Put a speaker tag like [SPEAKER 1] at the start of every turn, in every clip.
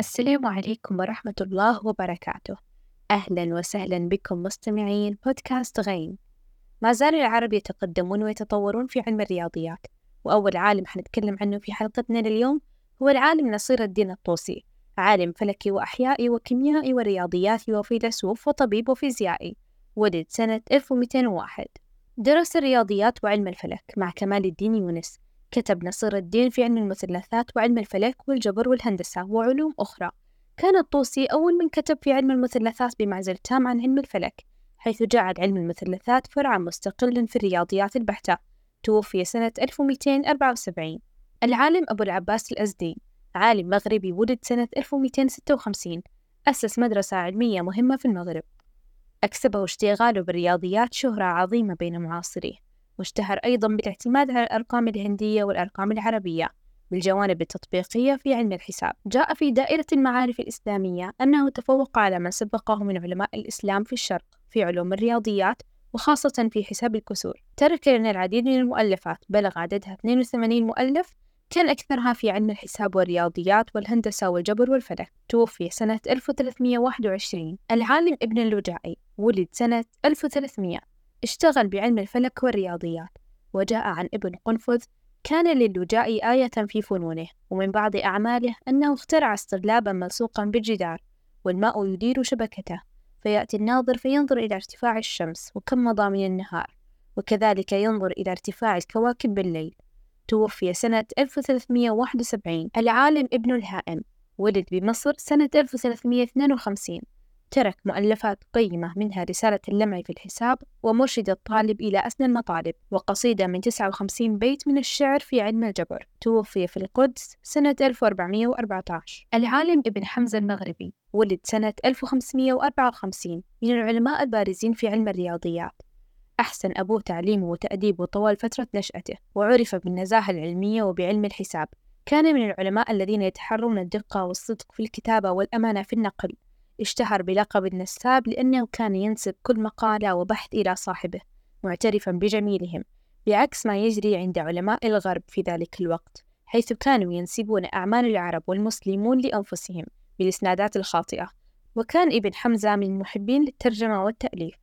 [SPEAKER 1] السلام عليكم ورحمة الله وبركاته. أهلا وسهلا بكم مستمعين بودكاست غين ما زال العرب يتقدمون ويتطورون في علم الرياضيات وأول عالم حنتكلم عنه في حلقتنا لليوم هو العالم نصير الدين الطوسي عالم فلكي وأحيائي وكيميائي ورياضياتي وفيلسوف وطبيب وفيزيائي. ولد سنة 1201 درس الرياضيات وعلم الفلك مع كمال الدين يونس كتب نصير الدين في علم المثلثات وعلم الفلك والجبر والهندسة وعلوم أخرى. كان الطوسي أول من كتب في علم المثلثات بمعزل تام عن علم الفلك حيث جعل علم المثلثات فرعا مستقلا في الرياضيات البحتة. توفي سنة 1274 العالم أبو العباس الأزدي. عالم مغربي ولد سنة 1256 أسس مدرسة علمية مهمة في المغرب. أكسبه اشتغاله بالرياضيات شهرة عظيمة بين معاصريه واشتهر أيضا بالاعتماد على الأرقام الهندية والأرقام العربية بالجوانب التطبيقية في علم الحساب. جاء في دائرة المعارف الإسلامية أنه تفوق على من سبقه من علماء الإسلام في الشرق في علوم الرياضيات وخاصة في حساب الكسور. ترك لنا العديد من المؤلفات بلغ عددها 82 مؤلف كان أكثرها في علم الحساب والرياضيات والهندسة والجبر والفلك توفي سنة 1321 العالم ابن اللجائي ولد سنة 1300 اشتغل بعلم الفلك والرياضيات وجاء عن ابن قنفذ كان للجاء آية في فنونه ومن بعض أعماله أنه اخترع استغلابا ملصوقا بالجدار والماء يدير شبكته فيأتي الناظر فينظر إلى ارتفاع الشمس وكم مضى من النهار وكذلك ينظر إلى ارتفاع الكواكب بالليل. توفي سنة 1371 العالم ابن الهائم ولد بمصر سنة 1352 ترك مؤلفات قيمة منها رسالة اللمع في الحساب ومرشد الطالب إلى أسنى المطالب وقصيدة من 59 بيت من الشعر في علم الجبر توفي في القدس سنة 1414 العالم ابن حمزة المغربي. ولد سنة 1554 من العلماء البارزين في علم الرياضيات. أحسن أبوه تعليمه وتأديبه طوال فترة نشأته وعرف بالنزاهة العلمية وبعلم الحساب. كان من العلماء الذين يتحرون الدقة والصدق في الكتابة والأمانة في النقل. اشتهر بلقب النساب لأنه كان ينسب كل مقالة وبحث إلى صاحبه معترفا بجميلهم بعكس ما يجري عند علماء الغرب في ذلك الوقت حيث كانوا ينسبون أعمال العرب والمسلمون لأنفسهم بالإسنادات الخاطئة. وكان ابن حمزة من المحبين للترجمة والتأليف.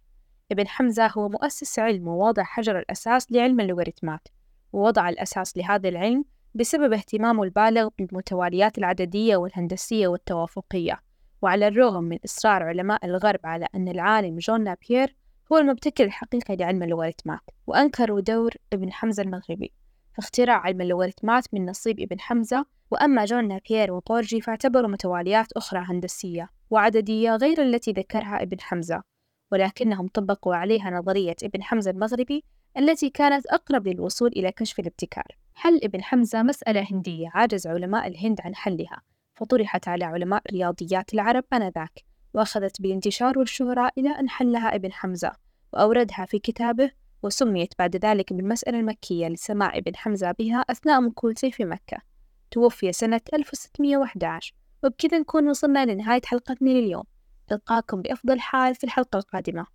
[SPEAKER 1] ابن حمزة هو مؤسس علم ووضع حجر الأساس لعلم اللوغاريتمات ووضع الأساس لهذا العلم بسبب اهتمامه البالغ بالمتواليات العددية والهندسية والتوافقية. وعلى الرغم من إصرار علماء الغرب على أن العالم جون نابير هو المبتكر الحقيقي لعلم اللوغاريتمات وأنكروا دور ابن حمزة المغربي. فاختراع علم اللوغاريتمات من نصيب ابن حمزة وأما جون نابير وبورجي فاعتبروا متواليات أخرى هندسية وعددية غير التي ذكرها ابن حمزة ولكنهم طبقوا عليها نظرية ابن حمزة المغربي التي كانت أقرب للوصول إلى كشف الابتكار. حل ابن حمزة مسألة هندية عجز علماء الهند عن حلها. فطرحت على علماء رياضيات العرب آنذاك وأخذت بالانتشار والشهرة إلى أن حلها ابن حمزة وأوردها في كتابه وسميت بعد ذلك بالمسألة المكية لسماع ابن حمزة بها أثناء مكوثه في مكة. توفي سنة 1611 وبكذا نكون وصلنا لنهاية حلقتنا لليوم. ألقاكم بأفضل حال في الحلقة القادمة.